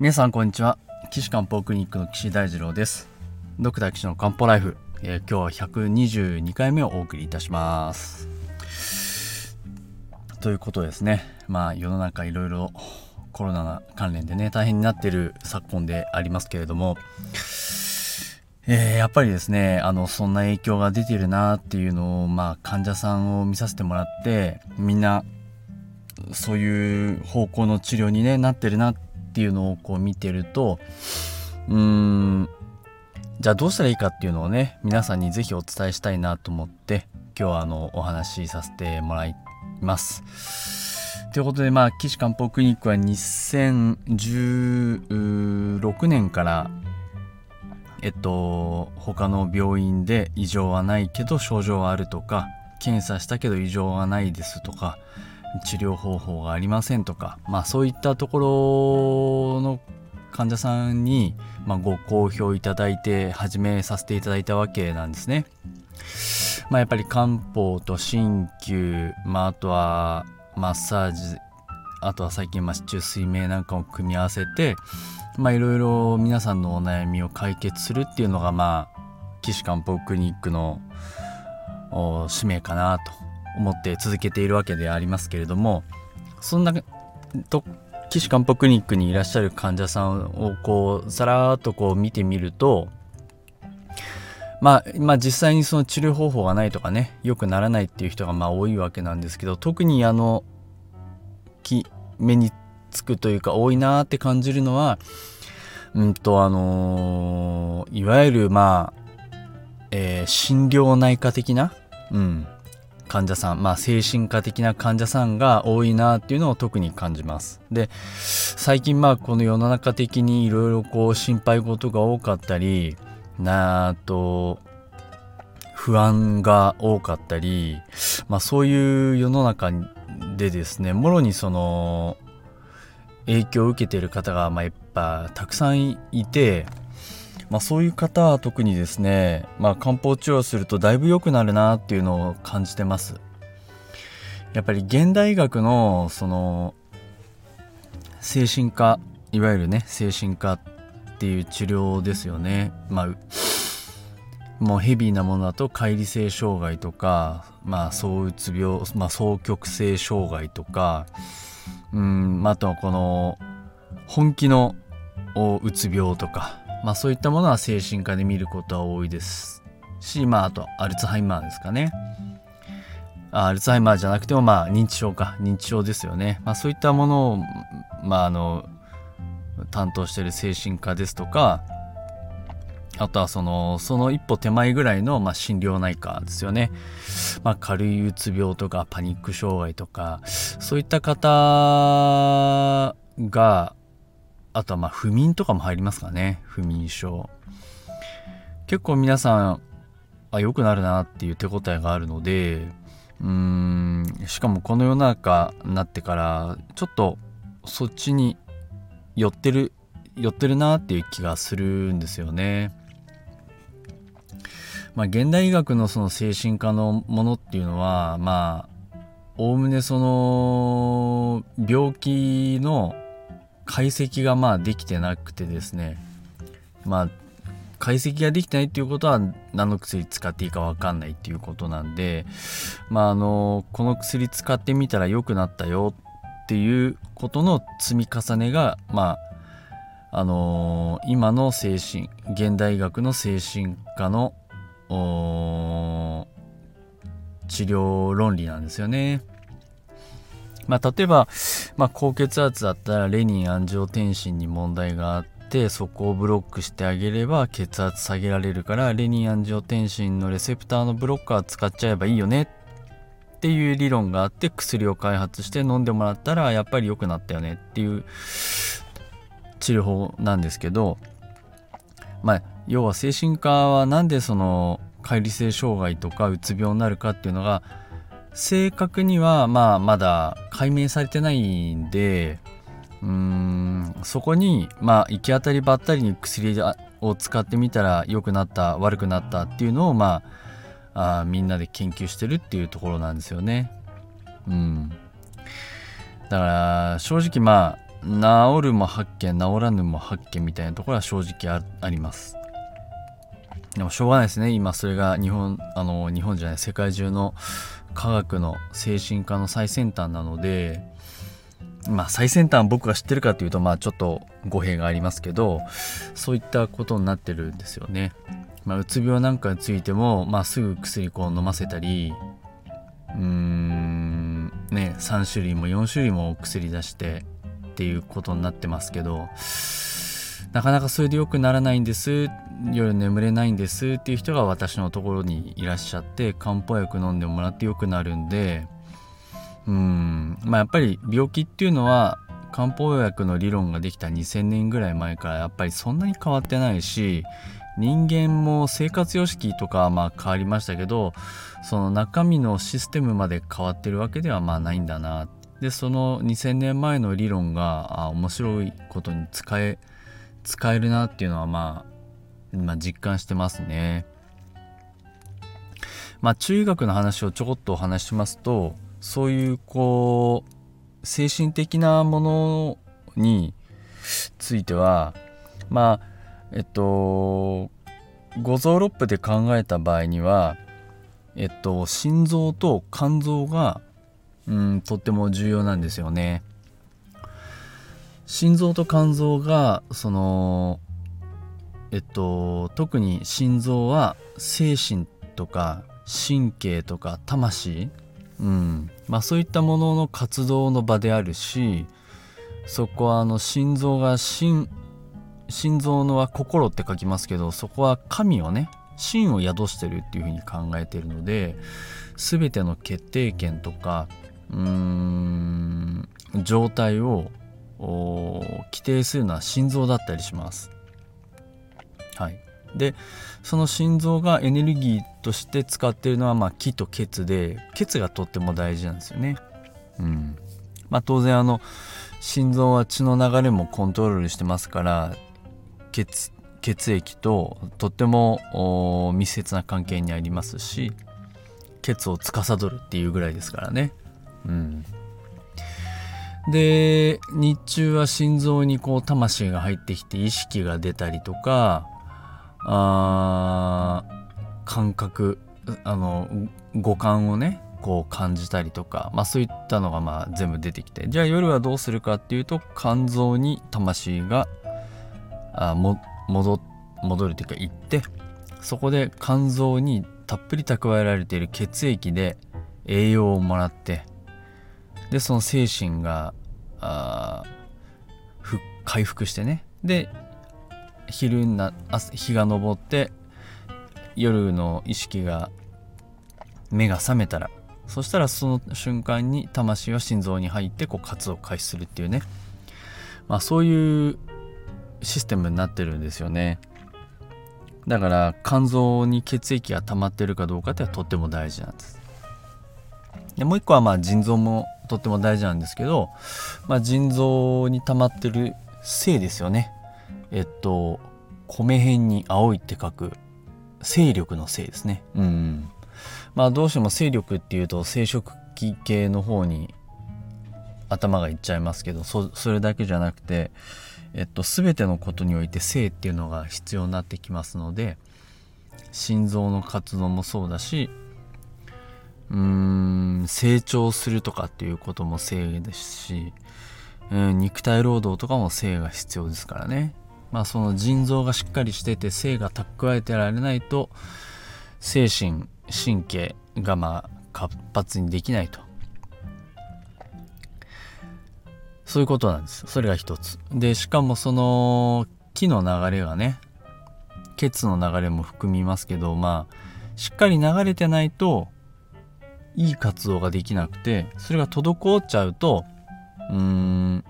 皆さんこんにちは。岸漢方クリニックの岸大二郎です。ドクター岸の漢方ライフ、えー、今日は122回目をお送りいたします。ということですね。まあ世の中いろいろコロナ関連でね大変になっている昨今でありますけれども。えー、やっぱりですねあのそんな影響が出てるなっていうのを、まあ、患者さんを見させてもらってみんなそういう方向の治療に、ね、なってるなっっていうのをこう見てるとうーんじゃあどうしたらいいかっていうのをね皆さんに是非お伝えしたいなと思って今日はあのお話しさせてもらいます。ということでまあ岸漢方クリニックは2016年からえっと他の病院で異常はないけど症状はあるとか検査したけど異常はないですとか治療方法がありませんとか、まあ、そういったところの患者さんに、まあ、ご好評いただいて始めさせていただいたわけなんですね。まあ、やっぱり漢方と鍼灸、まあ、あとはマッサージあとは最近、まあ、中水明なんかを組み合わせていろいろ皆さんのお悩みを解決するっていうのがまあ岸漢方クリニックの使命かなと思って続けているわけでありますけれどもそんなと岸漢方クリニックにいらっしゃる患者さんをこうさらっとこう見てみるとまあ、まあ実際にその治療方法がないとかね良くならないっていう人がまあ多いわけなんですけど特にあの目につくというか多いなって感じるのはうんとあのー、いわゆるまあ、えー、心療内科的な、うん、患者さん、まあ、精神科的な患者さんが多いなっていうのを特に感じます。で最近まあこの世の中的にいろいろこう心配事が多かったりなと不安が多かったり、まあ、そういう世の中でですねもろにその影響を受けている方がまあやっぱたくさんいてまあ、そういう方は特にですね、まあ、漢方治療するとだいぶ良くなるなっていうのを感じてます。やっぱり現代医学のその精神科いわゆるね精神科っていう治療ですよね。まあもうヘビーなものだと解離性障害とか、まあ、躁うつ病、まあ、双極性障害とか、うん、あとはこの本気のうつ病とか、まあ、そういったものは精神科で見ることは多いですし、まあ、あとアルツハイマーですかね。アルツハイマーじゃなくてもまあ認知症か。認知症ですよね、まあ、そういったものを、まあ、あの担当している精神科ですとかあとはそのその一歩手前ぐらいの、まあ、心療内科ですよね、まあ、軽いうつ病とかパニック障害とかそういった方があとはまあ不眠とかも入りますかね不眠症結構皆さんあ良くなるなっていう手応えがあるのでうーんしかもこの世の中になってからちょっとそっちに寄ってる寄ってるなっていう気がするんですよね。まあ、現代医学のその精神科のものっていうのはまあおおむねその病気の解析がまあできてなくてですねまあ解析ができてないっていうことは何の薬使っていいか分かんないっていうことなんでまああのこの薬使ってみたら良くなったよっていうことの積み重ねがまああの今の精神現代医学の精神科の治療論理なんですよね。まあ、例えば、まあ、高血圧だったらレニンアンジオテンシンに問題があってそこをブロックしてあげれば血圧下げられるからレニンアンジオテンシンのレセプターのブロッカー使っちゃえばいいよねっていう理論があって薬を開発して飲んでもらったらやっぱり良くなったよねっていう治療法なんですけどまあ要は精神科は何でその解離性障害とかうつ病になるかっていうのが正確にはまあまだ解明されてないんでうーんそこにまあ行き当たりばったりに薬を使ってみたら良くなった悪くなったっていうのをまああみんなで研究してるっていうところなんですよね。うん、だから正直まあ治るも発見治らぬも発見みたいなところは正直ありますでもしょうがないですね今それが日本あの日本じゃない世界中の科学の精神科の最先端なのでまあ最先端僕が知ってるかというとまあちょっと語弊がありますけどそういったことになってるんですよね。まあ、うつ病なんかについても、まあ、すぐ薬こう飲ませたりうーんね3種類も4種類も薬出してっていうことになってますけどなかなかそれで良くならないんです夜眠れないんですっていう人が私のところにいらっしゃって漢方薬飲んでもらって良くなるんでうん。まあやっぱり病気っていうのは漢方薬の理論ができた2000年ぐらい前からやっぱりそんなに変わってないし人間も生活様式とかまあ変わりましたけどその中身のシステムまで変わってるわけではまあないんだな。でその2000年前の理論が面白いことに使え使えるなっていうのはまあ、まあ、実感してますね。まあ中学の話をちょこっとお話しますとそういうこう精神的なものについてはまあえっと五臓六腑で考えた場合にはえっと心臓と肝臓がうんとっても重要なんですよね。心臓と肝臓がそのえっと特に心臓は精神とか神経とか魂。うん。まあ、そういったものの活動の場であるしそこはあの心臓が心心臓のは心って書きますけどそこは神をね心を宿してるっていうふうに考えているので全ての決定権とかうーん状態を規定するのは心臓だったりします。はい、でその心臓がエネルギーとして使ってるのはまあ気と血で血がとっても大事なんですよね。うんまあ、当然あの心臓は血の流れもコントロールしてますから血血液ととっても密接な関係にありますし血を司るっていうぐらいですからね。うん、で日中は心臓にこう魂が入ってきて意識が出たりとかあ感覚あの五感をねこう感じたりとか、まあ、そういったのがまあ全部出てきてじゃあ夜はどうするかっていうと肝臓に魂があも戻戻るというか行ってそこで肝臓にたっぷり蓄えられている血液で栄養をもらってでその精神が回復してね。で昼な日が昇って夜の意識が目が覚めたらそしたらその瞬間に魂は心臓に入ってこう活動を開始するっていうね。まあそういうシステムになってるんですよね。だから肝臓に血液が溜まってるかどうかってはとっても大事なんです。でもう一個はまあ腎臓もとっても大事なんですけど、まあ、腎臓に溜まってる性ですよね。えっと米辺に青いって書く勢力のせいですね。うん。まあどうしても勢力っていうと生殖器系の方に頭がいっちゃいますけどそれだけじゃなくてえっと全てのことにおいて性っていうのが必要になってきますので心臓の活動もそうだしうん成長するとかっていうことも性ですし、うん、肉体労働とかも性が必要ですからね。まあ、その腎臓がしっかりしてて性が蓄えてられないと精神神経がまあ活発にできないと。そういうことなんです。それが一つ。でしかもその木の流れがね血の流れも含みますけどまあしっかり流れてないといい活動ができなくてそれが滞っちゃうとうーん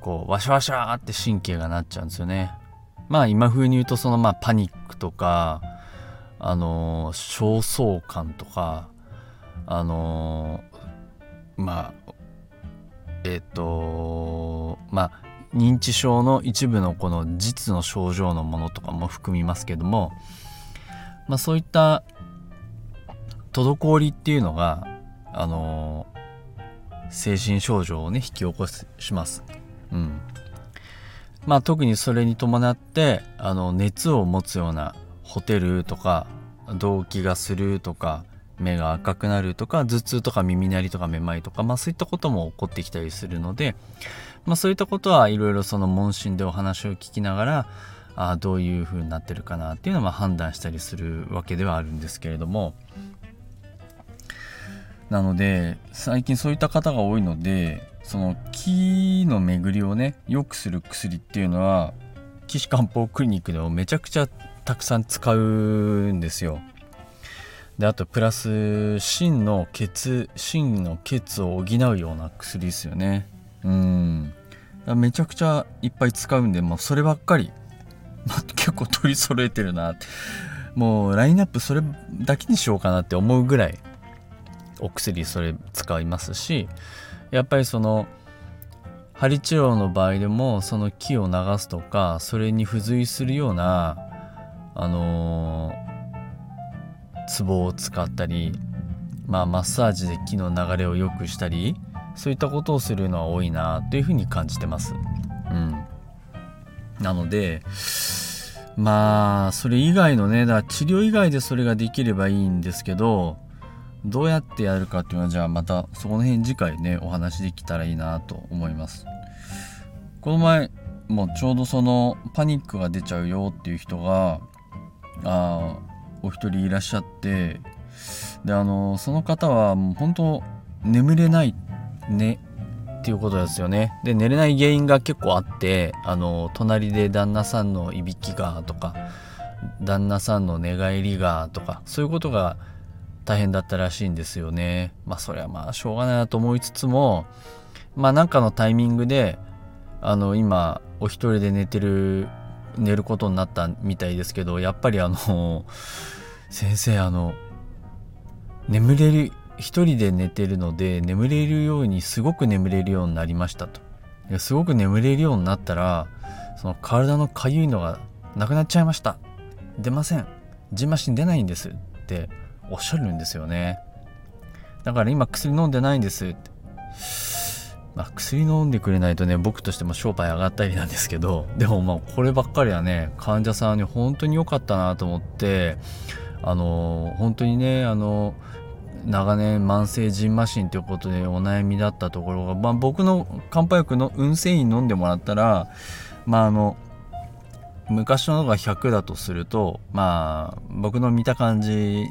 こうワシャワシャって神経がなっちゃうんですよね。まあ今風に言うとそのまあパニックとかあの焦燥感とかあのまあえっ、とまあ認知症の一部のこの実の症状のものとかも含みますけども、まあ、そういった滞りっていうのがあの精神症状をね引き起こします。うん。まあ特にそれに伴ってあの熱を持つようなホテルとか動悸がするとか目が赤くなるとか頭痛とか耳鳴りとかめまいとか、まあ、そういったことも起こってきたりするので、まあ、そういったことはいろいろその問診でお話を聞きながらあどういう風になってるかなっていうのは判断したりするわけではあるんですけれどもなので最近そういった方が多いのでその気の巡りをね良くする薬っていうのは岸漢方クリニックでもめちゃくちゃたくさん使うんですよ。であとプラス芯の血芯の血を補うような薬ですよね。うん。めちゃくちゃいっぱい使うんでもうそればっかり、まあ、結構取り揃えてるなって。もうラインナップそれだけにしようかなって思うぐらいお薬それ使いますしやっぱりその針治療の場合でもその木を流すとかそれに付随するようなあのーツボを使ったり、まあ、マッサージで木の流れを良くしたりそういったことをするのは多いなというふうに感じてます。うん、なのでまあそれ以外のねだから治療以外でそれができればいいんですけどどうやってやるかっていうのはじゃあまたそこの辺次回ねお話できたらいいなと思います。この前もうちょうどそのパニックが出ちゃうよっていう人があお一人いらっしゃってであのその方はもう本当眠れないねっていうことですよねで寝れない原因が結構あってあの隣で旦那さんのいびきがとか旦那さんの寝返りがとかそういうことが大変だったらしいんですよね。まあそれはまあしょうがないなと思いつつもまあなんかのタイミングであの今お一人で寝てる寝ることになったみたいですけどやっぱりあの先生あの眠れる一人で寝てるので眠れるようにすごく眠れるようになりましたと。すごく眠れるようになったらその体のかゆいのがなくなっちゃいました。出ません。じんましん出ないんですっておっしゃるんですよね。だから今薬飲んでないんです。ってまあ、薬飲んでくれないとね僕としても商売上がったりなんですけど。でもまあこればっかりはね患者さんに本当に良かったなと思って。あの本当にねあの長年慢性じんましんということでお悩みだったところが、まあ、僕の漢方薬の運勢に飲んでもらったらまああの昔ののが100だとするとまあ僕の見た感じ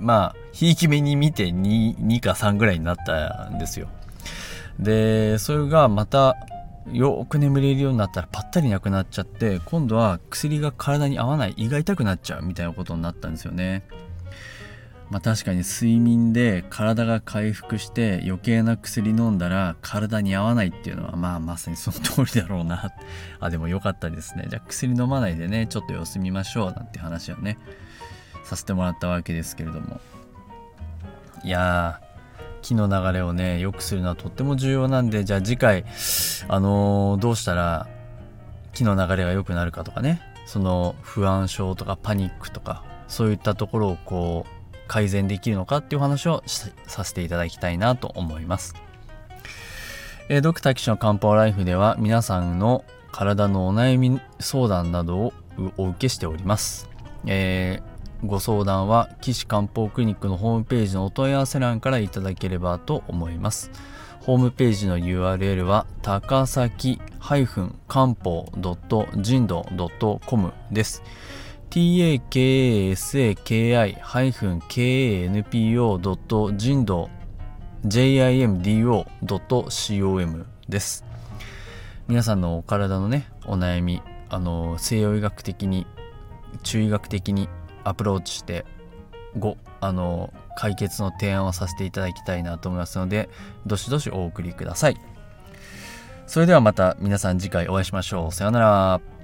まあひいき目に見て 2, 2か3ぐらいになったんですよ。でそれがまたよく眠れるようになったらぱったりなくなっちゃって今度は薬が体に合わない胃が痛くなっちゃうみたいなことになったんですよね。まあ確かに睡眠で体が回復して余計な薬飲んだら体に合わないっていうのはまあまさにその通りだろうな。あ、でもよかったですね。じゃあ薬飲まないでね、ちょっと様子見ましょうなんて話をね、させてもらったわけですけれども。いやー、気の流れをね良くするのはとっても重要なんでじゃあ次回あのー、どうしたら気の流れが良くなるかとかねその不安症とかパニックとかそういったところをこう改善できるのかっていう話をさせていただきたいなと思います。えー、ドクター騎士の漢方ライフでは皆さんの体のお悩み相談などをお受けしております。えーご相談は岸漢方クリニックのホームページのお問い合わせ欄からいただければと思います。ホームページの URL は高崎漢方人道 .com です。takasaki-kanpo. 人道 jimdo.com です。皆さんのお体のね、お悩み、あの西洋医学的に、中医学的にアプローチしてごあの解決の提案をさせていただきたいなと思いますのでどしどしお送りください。それではまた皆さん次回お会いしましょう。さようなら。